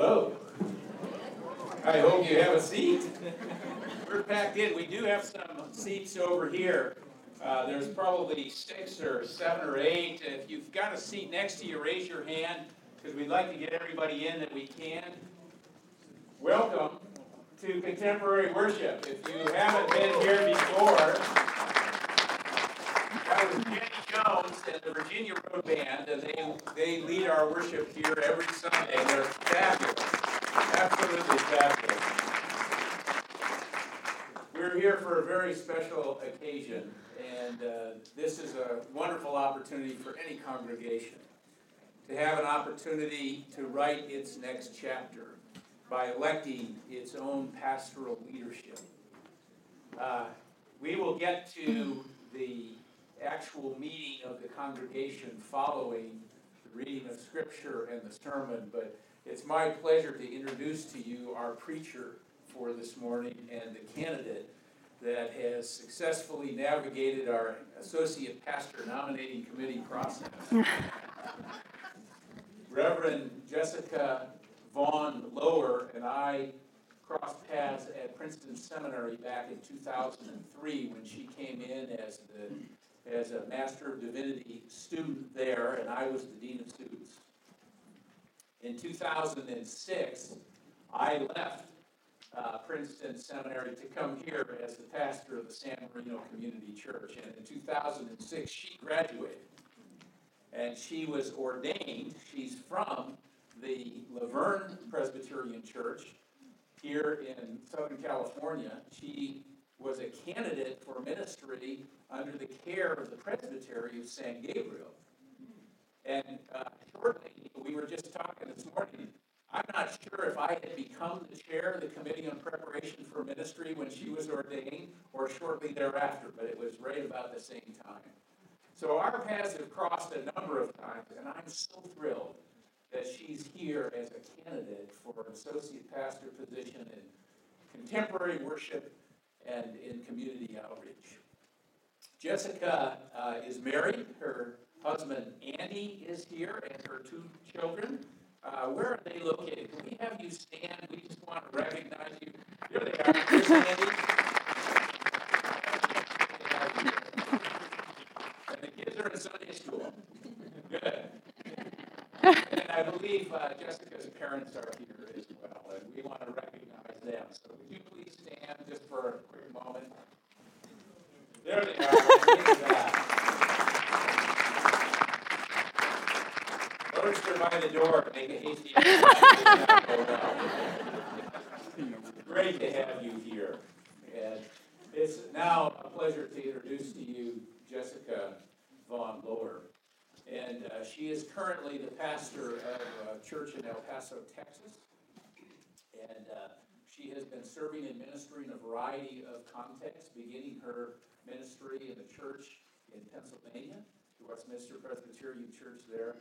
Hello. I hope you have a seat. We're packed in. We do have some seats over here. Uh, there's probably six or seven or eight. If you've got a seat next to you, raise your hand because we'd like to get everybody in that we can. Welcome to contemporary worship. If you haven't been here before, that was Jones and the Virginia Road Band, and they, they lead our worship here every Sunday. They're fabulous. Absolutely fabulous. We're here for a very special occasion, and uh, this is a wonderful opportunity for any congregation to have an opportunity to write its next chapter by electing its own pastoral leadership. Uh, we will get to the actual meeting of the congregation following the reading of Scripture and the sermon, but it's my pleasure to introduce to you our preacher for this morning and the candidate that has successfully navigated our associate pastor nominating committee process. Reverend Jessica Vaughn Lower and I crossed paths at Princeton Seminary back in 2003 when she came in as the as a Master of Divinity student there, and I was the Dean of Students. In 2006, I left uh, Princeton Seminary to come here as the pastor of the San Marino Community Church. And in 2006, she graduated. And she was ordained. She's from the La Verne Presbyterian Church here in Southern California. She was a candidate for ministry under the care of the Presbytery of San Gabriel. And uh, shortly, we were just talking this morning, I'm not sure if I had become the chair of the Committee on Preparation for Ministry when she was ordained or shortly thereafter, but it was right about the same time. So our paths have crossed a number of times, and I'm so thrilled that she's here as a candidate for an associate pastor position in contemporary worship and in community outreach. Jessica uh, is married. Her husband Andy is here, and her two children. Uh, where are they located? Can we have you stand? We just want to recognize you. Here they are. Here's Andy. And the kids are in Sunday school. Good. And I believe uh, Jessica's parents are here as well, and we want to recognize them. So would you please stand just for a quick moment? There they are. By the door make hasty Great to have you here. And it's now a pleasure to introduce to you Jessica Vaughn Lower. And uh, she is currently the pastor of a church in El Paso, Texas. And uh, she has been serving and ministering in a variety of contexts, beginning her ministry in the church in Pennsylvania, the Westminster Presbyterian Church there.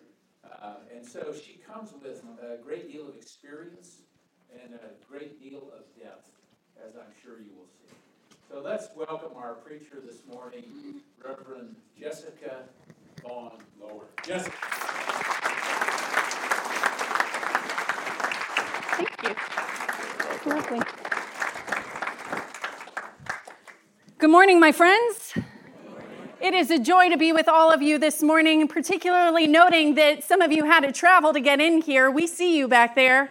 Uh, and so she comes with a great deal of experience and a great deal of depth, as I'm sure you will see. So let's welcome our preacher this morning, Reverend Jessica Vaughn Lower. Jessica. Thank you. Good morning, my friends. It is a joy to be with all of you this morning, particularly noting that some of you had to travel to get in here. We see you back there.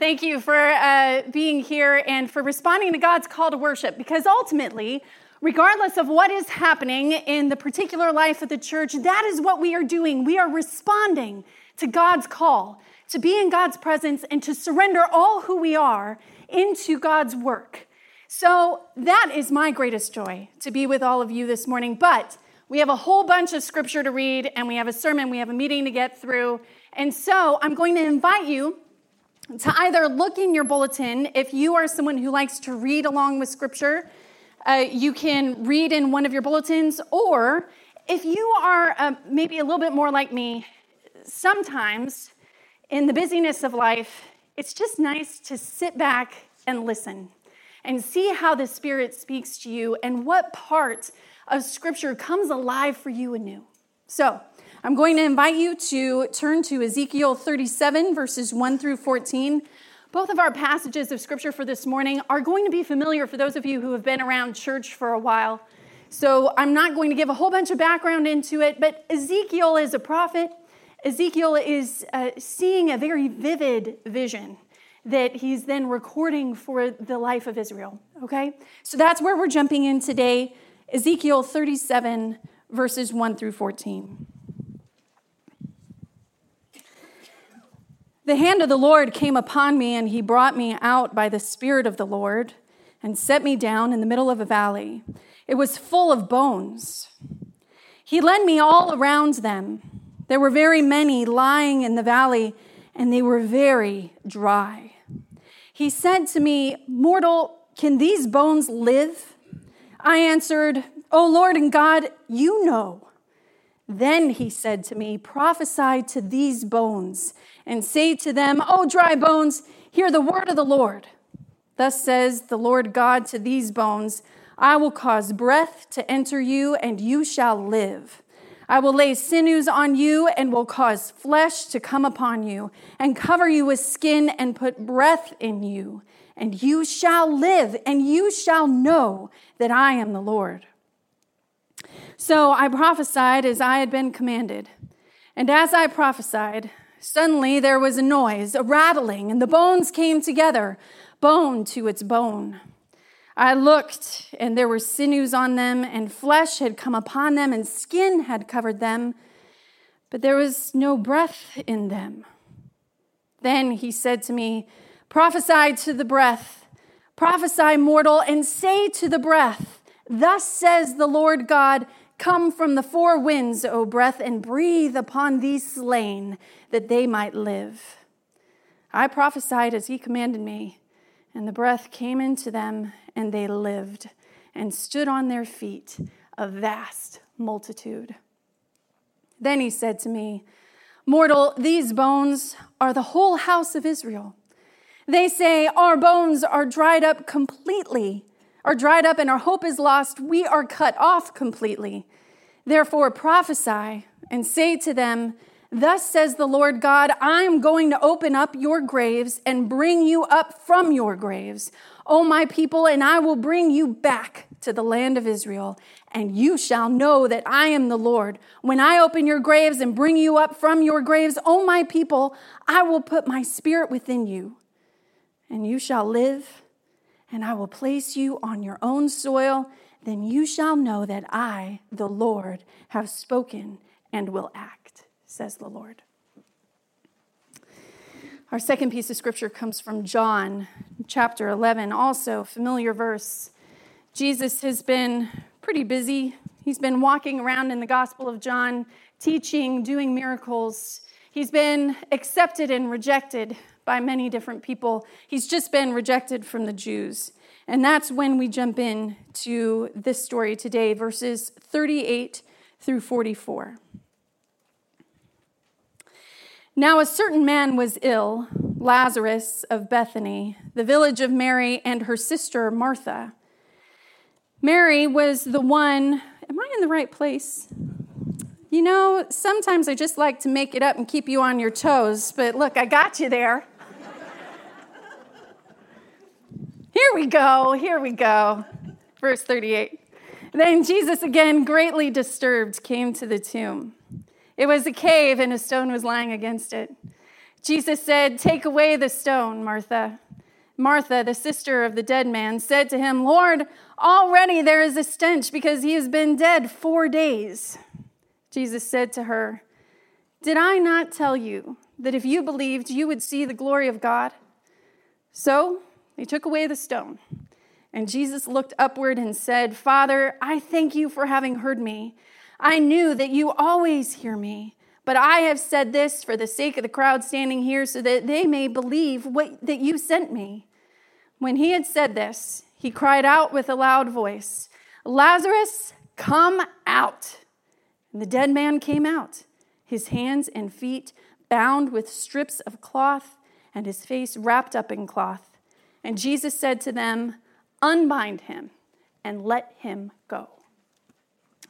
Thank you for uh, being here and for responding to God's call to worship, because ultimately, regardless of what is happening in the particular life of the church, that is what we are doing. We are responding to God's call to be in God's presence and to surrender all who we are into God's work. So that is my greatest joy to be with all of you this morning. But we have a whole bunch of scripture to read, and we have a sermon, we have a meeting to get through. And so I'm going to invite you to either look in your bulletin if you are someone who likes to read along with scripture. Uh, you can read in one of your bulletins, or if you are uh, maybe a little bit more like me, sometimes in the busyness of life, it's just nice to sit back and listen and see how the Spirit speaks to you and what part of Scripture comes alive for you anew. So, I'm going to invite you to turn to Ezekiel 37, verses 1 through 14. Both of our passages of scripture for this morning are going to be familiar for those of you who have been around church for a while. So I'm not going to give a whole bunch of background into it, but Ezekiel is a prophet. Ezekiel is uh, seeing a very vivid vision that he's then recording for the life of Israel. Okay? So that's where we're jumping in today Ezekiel 37, verses 1 through 14. The hand of the Lord came upon me, and he brought me out by the Spirit of the Lord and set me down in the middle of a valley. It was full of bones. He led me all around them. There were very many lying in the valley, and they were very dry. He said to me, Mortal, can these bones live? I answered, O Lord and God, you know. Then he said to me, Prophesy to these bones and say to them, O dry bones, hear the word of the Lord. Thus says the Lord God to these bones I will cause breath to enter you, and you shall live. I will lay sinews on you, and will cause flesh to come upon you, and cover you with skin, and put breath in you. And you shall live, and you shall know that I am the Lord. So I prophesied as I had been commanded. And as I prophesied, suddenly there was a noise, a rattling, and the bones came together, bone to its bone. I looked, and there were sinews on them, and flesh had come upon them, and skin had covered them, but there was no breath in them. Then he said to me, Prophesy to the breath, prophesy, mortal, and say to the breath, Thus says the Lord God, Come from the four winds, O breath, and breathe upon these slain, that they might live. I prophesied as he commanded me, and the breath came into them, and they lived, and stood on their feet, a vast multitude. Then he said to me, Mortal, these bones are the whole house of Israel. They say, Our bones are dried up completely are dried up and our hope is lost, we are cut off completely. Therefore, prophesy and say to them, Thus says the Lord God, I am going to open up your graves and bring you up from your graves, O my people, and I will bring you back to the land of Israel, and you shall know that I am the Lord. When I open your graves and bring you up from your graves, O my people, I will put my spirit within you, and you shall live and I will place you on your own soil, then you shall know that I, the Lord, have spoken and will act, says the Lord. Our second piece of scripture comes from John chapter 11, also familiar verse. Jesus has been pretty busy. He's been walking around in the Gospel of John, teaching, doing miracles. He's been accepted and rejected by many different people. He's just been rejected from the Jews. And that's when we jump in to this story today, verses 38 through 44. Now, a certain man was ill, Lazarus of Bethany, the village of Mary and her sister Martha. Mary was the one, am I in the right place? You know, sometimes I just like to make it up and keep you on your toes, but look, I got you there. Here we go, here we go. Verse 38. Then Jesus, again greatly disturbed, came to the tomb. It was a cave, and a stone was lying against it. Jesus said, Take away the stone, Martha. Martha, the sister of the dead man, said to him, Lord, already there is a stench because he has been dead four days. Jesus said to her, Did I not tell you that if you believed, you would see the glory of God? So they took away the stone. And Jesus looked upward and said, Father, I thank you for having heard me. I knew that you always hear me, but I have said this for the sake of the crowd standing here so that they may believe what, that you sent me. When he had said this, he cried out with a loud voice, Lazarus, come out. And the dead man came out, his hands and feet bound with strips of cloth, and his face wrapped up in cloth. And Jesus said to them, Unbind him and let him go.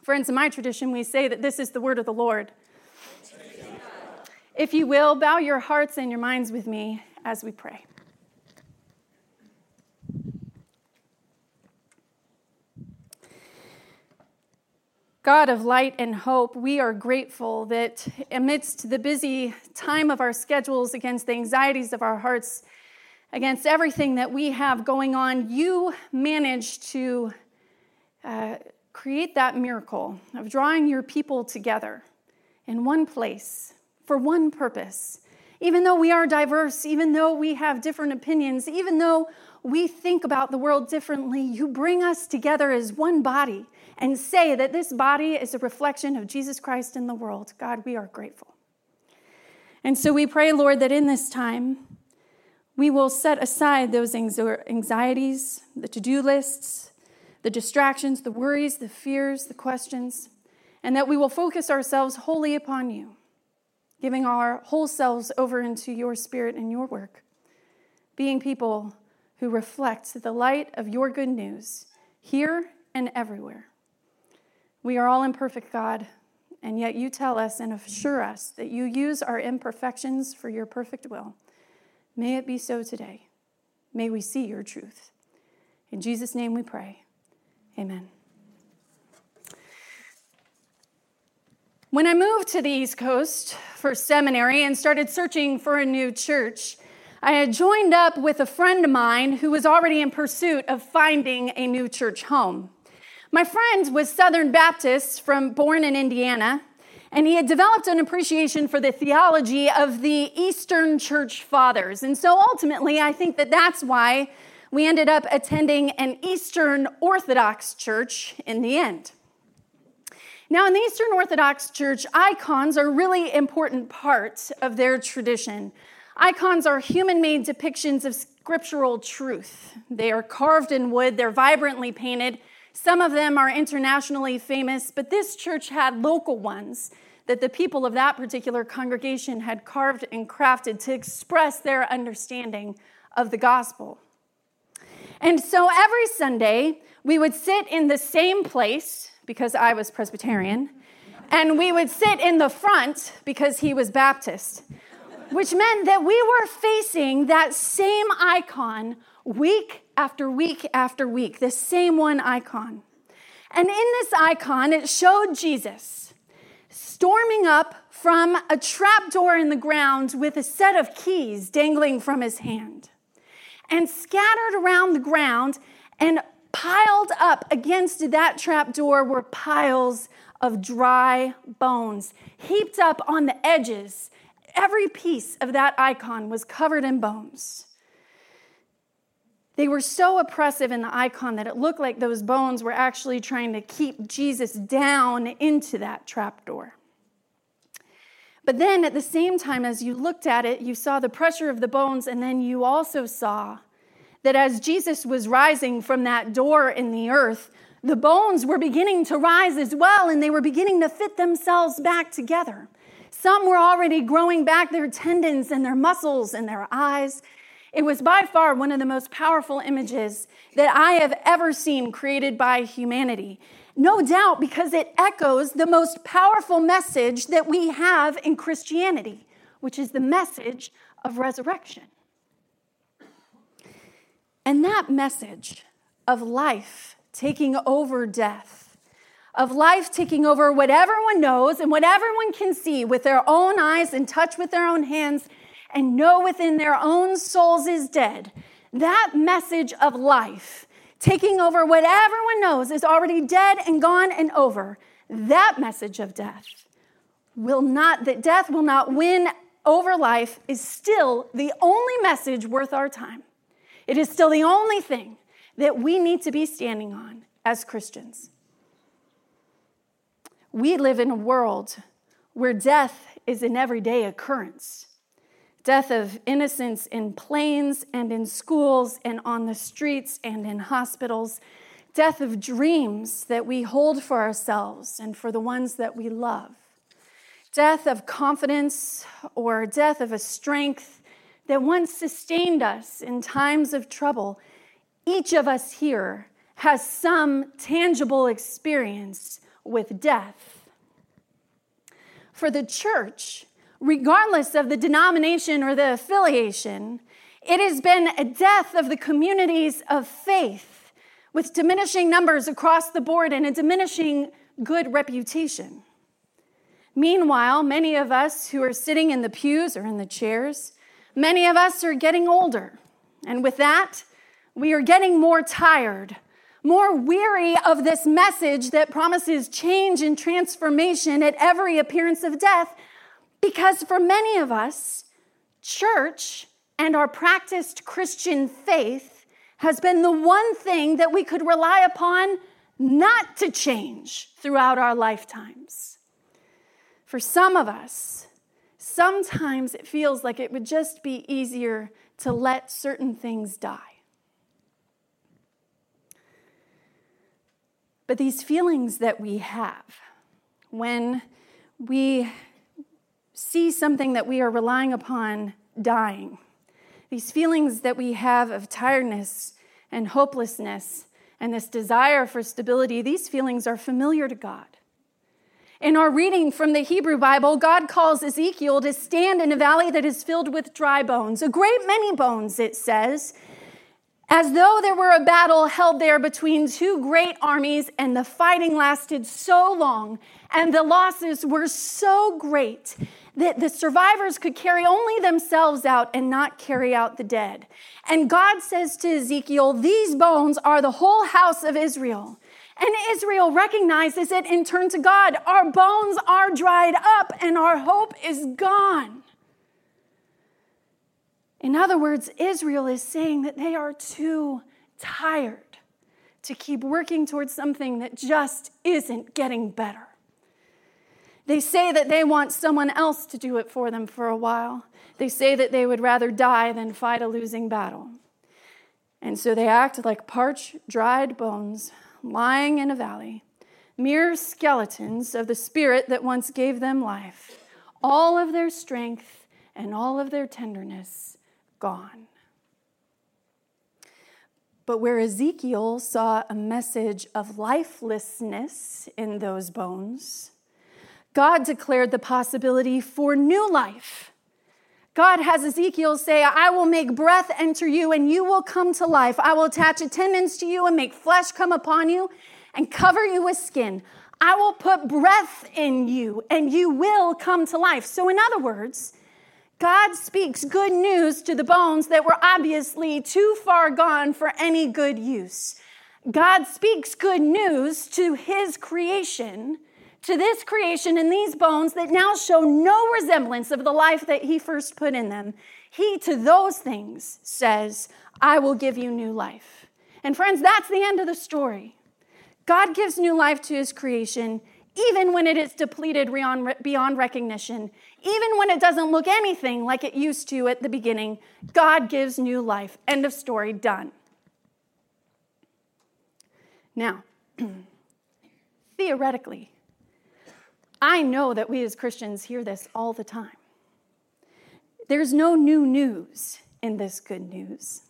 Friends, in my tradition, we say that this is the word of the Lord. If you will, bow your hearts and your minds with me as we pray. God of light and hope, we are grateful that amidst the busy time of our schedules, against the anxieties of our hearts, against everything that we have going on, you managed to uh, create that miracle of drawing your people together in one place for one purpose. Even though we are diverse, even though we have different opinions, even though we think about the world differently, you bring us together as one body and say that this body is a reflection of Jesus Christ in the world. God, we are grateful. And so we pray, Lord, that in this time, we will set aside those anxieties, the to do lists, the distractions, the worries, the fears, the questions, and that we will focus ourselves wholly upon you, giving our whole selves over into your spirit and your work, being people who reflect the light of your good news here and everywhere. We are all imperfect, God, and yet you tell us and assure us that you use our imperfections for your perfect will. May it be so today. May we see your truth. In Jesus' name we pray. Amen. When I moved to the East Coast for seminary and started searching for a new church, I had joined up with a friend of mine who was already in pursuit of finding a new church home. My friend was Southern Baptist from born in Indiana, and he had developed an appreciation for the theology of the Eastern Church Fathers. And so ultimately, I think that that's why we ended up attending an Eastern Orthodox church in the end. Now, in the Eastern Orthodox Church, icons are really important parts of their tradition. Icons are human made depictions of scriptural truth. They are carved in wood, they're vibrantly painted, some of them are internationally famous, but this church had local ones that the people of that particular congregation had carved and crafted to express their understanding of the gospel. And so every Sunday, we would sit in the same place because I was Presbyterian, and we would sit in the front because he was Baptist, which meant that we were facing that same icon week after week after week, the same one icon. And in this icon, it showed Jesus storming up from a trapdoor in the ground with a set of keys dangling from his hand. And scattered around the ground and piled up against that trapdoor were piles of dry bones, heaped up on the edges. Every piece of that icon was covered in bones. They were so oppressive in the icon that it looked like those bones were actually trying to keep Jesus down into that trapdoor. But then at the same time, as you looked at it, you saw the pressure of the bones, and then you also saw that as Jesus was rising from that door in the earth, the bones were beginning to rise as well, and they were beginning to fit themselves back together. Some were already growing back their tendons and their muscles and their eyes it was by far one of the most powerful images that I have ever seen created by humanity. No doubt because it echoes the most powerful message that we have in Christianity, which is the message of resurrection. And that message of life taking over death, of life taking over what everyone knows and what everyone can see with their own eyes and touch with their own hands and know within their own souls is dead, that message of life, taking over what everyone knows is already dead and gone and over, that message of death will not, that death will not win over life is still the only message worth our time. It is still the only thing that we need to be standing on as Christians. We live in a world where death is an everyday occurrence death of innocence in planes and in schools and on the streets and in hospitals, death of dreams that we hold for ourselves and for the ones that we love, death of confidence or death of a strength that once sustained us in times of trouble. Each of us here has some tangible experience with death. for the church, regardless of the denomination or the affiliation, it has been a death of the communities of faith with diminishing numbers across the board and a diminishing good reputation. Meanwhile, many of us who are sitting in the pews or in the chairs, many of us are getting older. And with that, we are getting more tired, more weary of this message that promises change and transformation at every appearance of death, because for many of us, church and our practiced Christian faith has been the one thing that we could rely upon not to change throughout our lifetimes. For some of us, sometimes it feels like it would just be easier to let certain things die. But these feelings that we have when we see something that we are relying upon dying, these feelings that we have of tiredness and hopelessness and this desire for stability, these feelings are familiar to God. In our reading from the Hebrew Bible, God calls Ezekiel to stand in a valley that is filled with dry bones, a great many bones, it says, as though there were a battle held there between two great armies, and the fighting lasted so long, and the losses were so great that the survivors could carry only themselves out and not carry out the dead. And God says to Ezekiel, These bones are the whole house of Israel. And Israel recognizes it and turns to God. Our bones are dried up and our hope is gone. In other words, Israel is saying that they are too tired to keep working towards something that just isn't getting better. They say that they want someone else to do it for them for a while. They say that they would rather die than fight a losing battle. And so they act like parched, dried bones lying in a valley, mere skeletons of the spirit that once gave them life, all of their strength and all of their tenderness gone. But where Ezekiel saw a message of lifelessness in those bones, God declared the possibility for new life God has Ezekiel say, I will make breath enter you and you will come to life. I will attach tendons to you and make flesh come upon you and cover you with skin. I will put breath in you and you will come to life. So, in other words, God speaks good news to the bones that were obviously too far gone for any good use. God speaks good news to his creation to this creation and these bones that now show no resemblance of the life that he first put in them, he to those things says, I will give you new life. And friends, that's the end of the story. God gives new life to his creation, even when it is depleted beyond recognition, even when it doesn't look anything like it used to at the beginning. God gives new life. End of story, done. Now, theoretically, I know that we as Christians hear this all the time. There's no new news in this good news.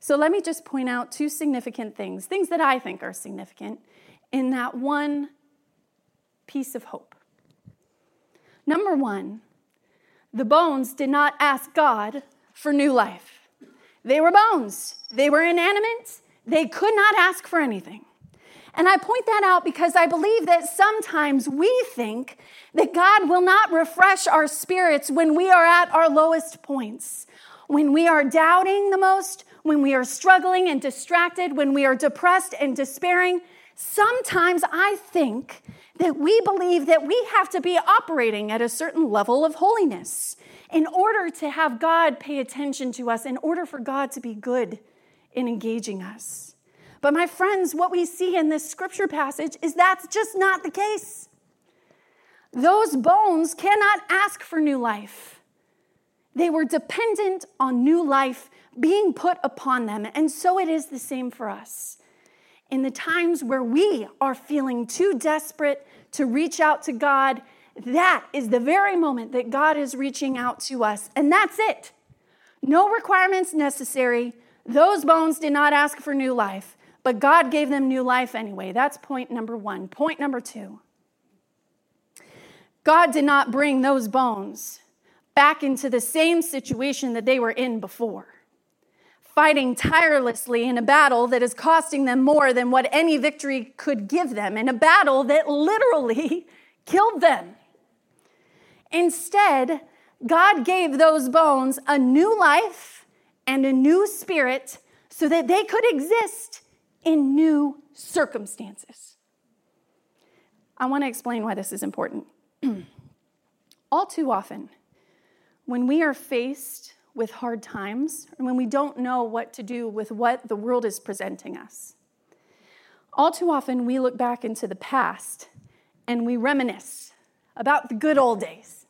So let me just point out two significant things, things that I think are significant in that one piece of hope. Number one, the bones did not ask God for new life. They were bones, they were inanimate, they could not ask for anything. And I point that out because I believe that sometimes we think that God will not refresh our spirits when we are at our lowest points, when we are doubting the most, when we are struggling and distracted, when we are depressed and despairing. Sometimes I think that we believe that we have to be operating at a certain level of holiness in order to have God pay attention to us, in order for God to be good in engaging us. But my friends, what we see in this scripture passage is that's just not the case. Those bones cannot ask for new life. They were dependent on new life being put upon them. And so it is the same for us. In the times where we are feeling too desperate to reach out to God, that is the very moment that God is reaching out to us. And that's it. No requirements necessary. Those bones did not ask for new life. But God gave them new life anyway. That's point number one. Point number two God did not bring those bones back into the same situation that they were in before, fighting tirelessly in a battle that is costing them more than what any victory could give them, in a battle that literally killed them. Instead, God gave those bones a new life and a new spirit so that they could exist in new circumstances. I want to explain why this is important. All too often, when we are faced with hard times, and when we don't know what to do with what the world is presenting us, all too often we look back into the past and we reminisce about the good old days.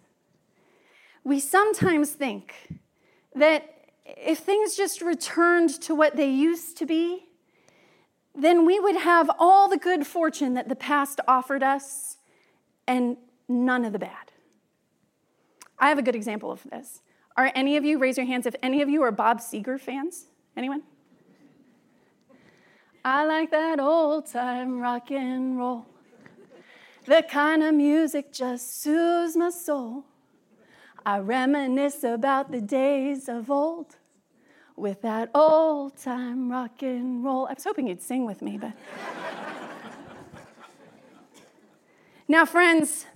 We sometimes think that if things just returned to what they used to be, then we would have all the good fortune that the past offered us and none of the bad. I have a good example of this. Are any of you, raise your hands if any of you are Bob Seger fans? Anyone? I like that old time rock and roll. The kind of music just soothes my soul. I reminisce about the days of old with that old time rock and roll. I was hoping you'd sing with me, but. now, friends,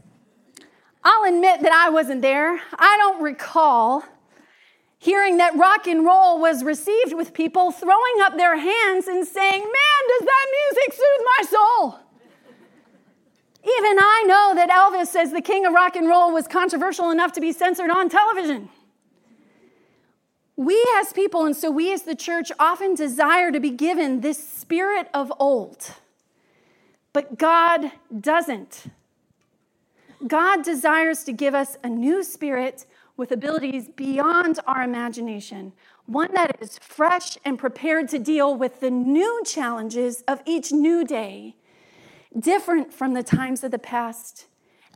I'll admit that I wasn't there. I don't recall hearing that rock and roll was received with people throwing up their hands and saying, Man, does that music soothe my soul? Even I know that Elvis, as the king of rock and roll, was controversial enough to be censored on television. We as people, and so we as the church, often desire to be given this spirit of old, but God doesn't. God desires to give us a new spirit with abilities beyond our imagination, one that is fresh and prepared to deal with the new challenges of each new day different from the times of the past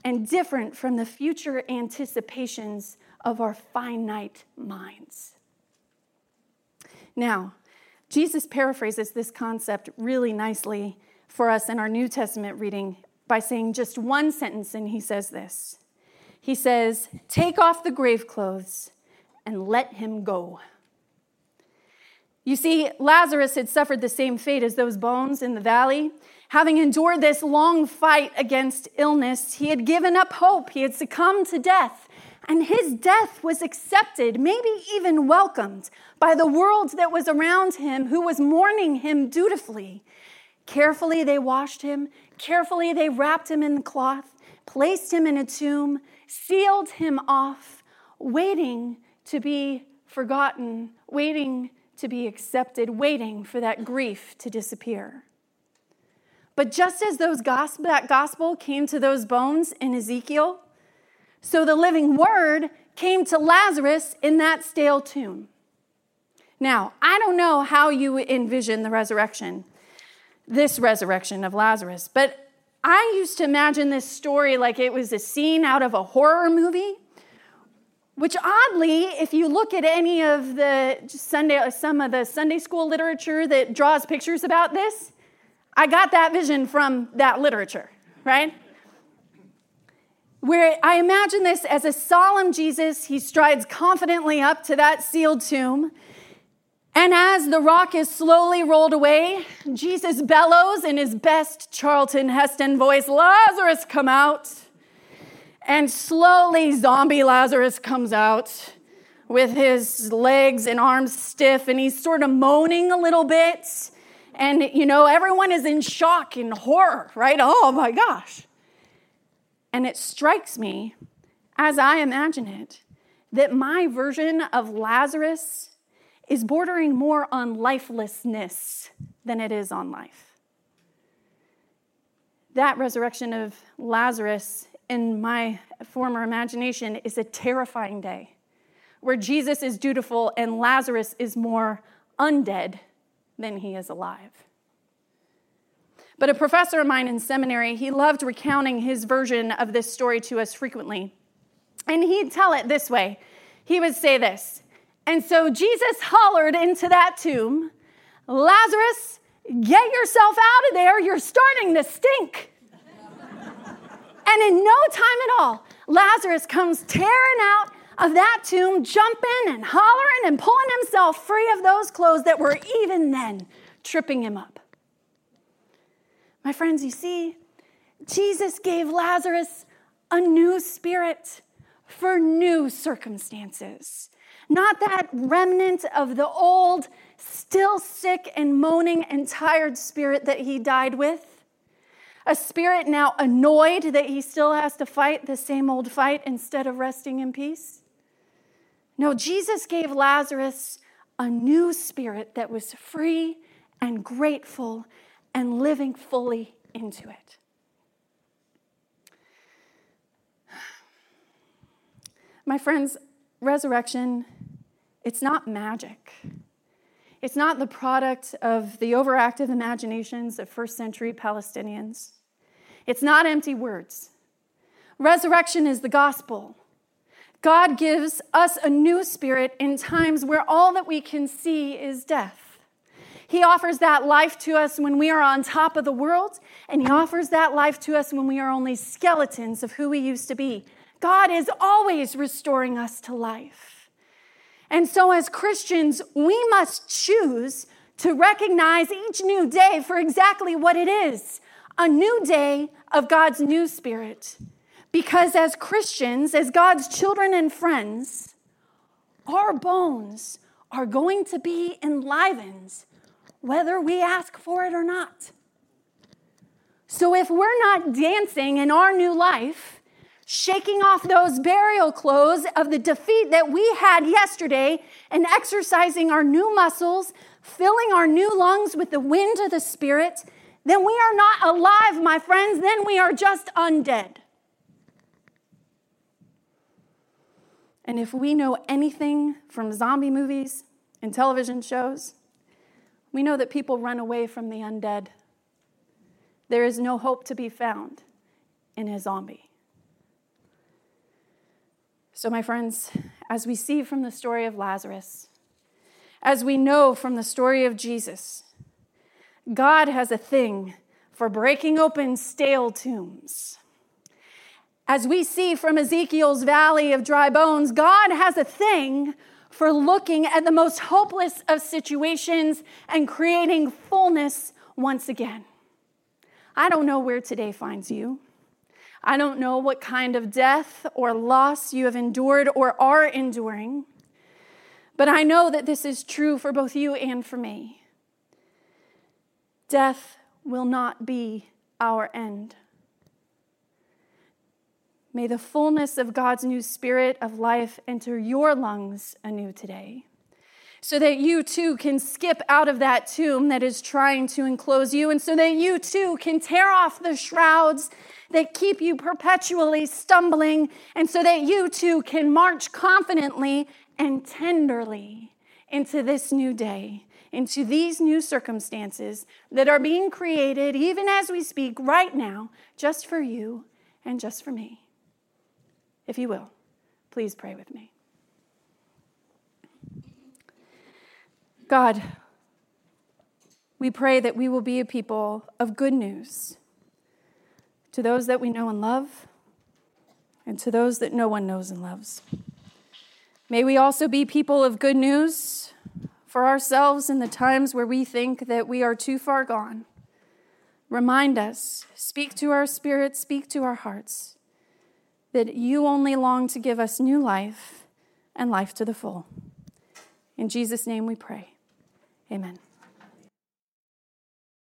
and different from the future anticipations of our finite minds. Now, Jesus paraphrases this concept really nicely for us in our New Testament reading by saying just one sentence, and he says this He says, Take off the grave clothes and let him go. You see, Lazarus had suffered the same fate as those bones in the valley. Having endured this long fight against illness, he had given up hope. He had succumbed to death. And his death was accepted, maybe even welcomed, by the world that was around him, who was mourning him dutifully. Carefully, they washed him. Carefully, they wrapped him in cloth, placed him in a tomb, sealed him off, waiting to be forgotten, waiting to be accepted, waiting for that grief to disappear. But just as those gospel, that gospel came to those bones in Ezekiel, so the living word came to Lazarus in that stale tomb. Now, I don't know how you envision the resurrection, this resurrection of Lazarus, but I used to imagine this story like it was a scene out of a horror movie which oddly, if you look at any of the Sunday, some of the Sunday school literature that draws pictures about this, I got that vision from that literature, right? Where I imagine this as a solemn Jesus, he strides confidently up to that sealed tomb. And as the rock is slowly rolled away, Jesus bellows in his best Charlton Heston voice, Lazarus, come out. And slowly, zombie Lazarus comes out with his legs and arms stiff, and he's sort of moaning a little bit. And, you know, everyone is in shock and horror, right? Oh my gosh. And it strikes me, as I imagine it, that my version of Lazarus is bordering more on lifelessness than it is on life. That resurrection of Lazarus in my former imagination is a terrifying day where Jesus is dutiful and Lazarus is more undead than he is alive. But a professor of mine in seminary, he loved recounting his version of this story to us frequently. And he'd tell it this way he would say this. And so Jesus hollered into that tomb, Lazarus, get yourself out of there. You're starting to stink. And in no time at all, Lazarus comes tearing out of that tomb, jumping and hollering and pulling himself free of those clothes that were even then tripping him up. My friends, you see, Jesus gave Lazarus a new spirit for new circumstances. Not that remnant of the old, still sick and moaning and tired spirit that he died with. A spirit now annoyed that he still has to fight the same old fight instead of resting in peace. No, Jesus gave Lazarus a new spirit that was free and grateful and living fully into it. My friends, resurrection, it's not magic. It's not the product of the overactive imaginations of first century Palestinians. It's not empty words. Resurrection is the gospel. God gives us a new spirit in times where all that we can see is death. He offers that life to us when we are on top of the world, and He offers that life to us when we are only skeletons of who we used to be. God is always restoring us to life. And so, as Christians, we must choose to recognize each new day for exactly what it is a new day of God's new spirit. Because as Christians, as God's children and friends, our bones are going to be enlivened whether we ask for it or not. So if we're not dancing in our new life, shaking off those burial clothes of the defeat that we had yesterday and exercising our new muscles, filling our new lungs with the wind of the Spirit, then we are not alive, my friends. Then we are just undead. And if we know anything from zombie movies and television shows, we know that people run away from the undead. There is no hope to be found in a zombie. So, my friends, as we see from the story of Lazarus, as we know from the story of Jesus, God has a thing for breaking open stale tombs. As we see from Ezekiel's valley of dry bones, God has a thing for looking at the most hopeless of situations and creating fullness once again. I don't know where today finds you. I don't know what kind of death or loss you have endured or are enduring, but I know that this is true for both you and for me. Death will not be our end. May the fullness of God's new spirit of life enter your lungs anew today, so that you too can skip out of that tomb that is trying to enclose you, and so that you too can tear off the shrouds that keep you perpetually stumbling, and so that you too can march confidently and tenderly into this new day, into these new circumstances that are being created, even as we speak right now, just for you and just for me. If you will, please pray with me. God, we pray that we will be a people of good news to those that we know and love, and to those that no one knows and loves. May we also be people of good news for ourselves in the times where we think that we are too far gone. Remind us, speak to our spirits, speak to our hearts that you only long to give us new life and life to the full. In Jesus' name we pray. Amen.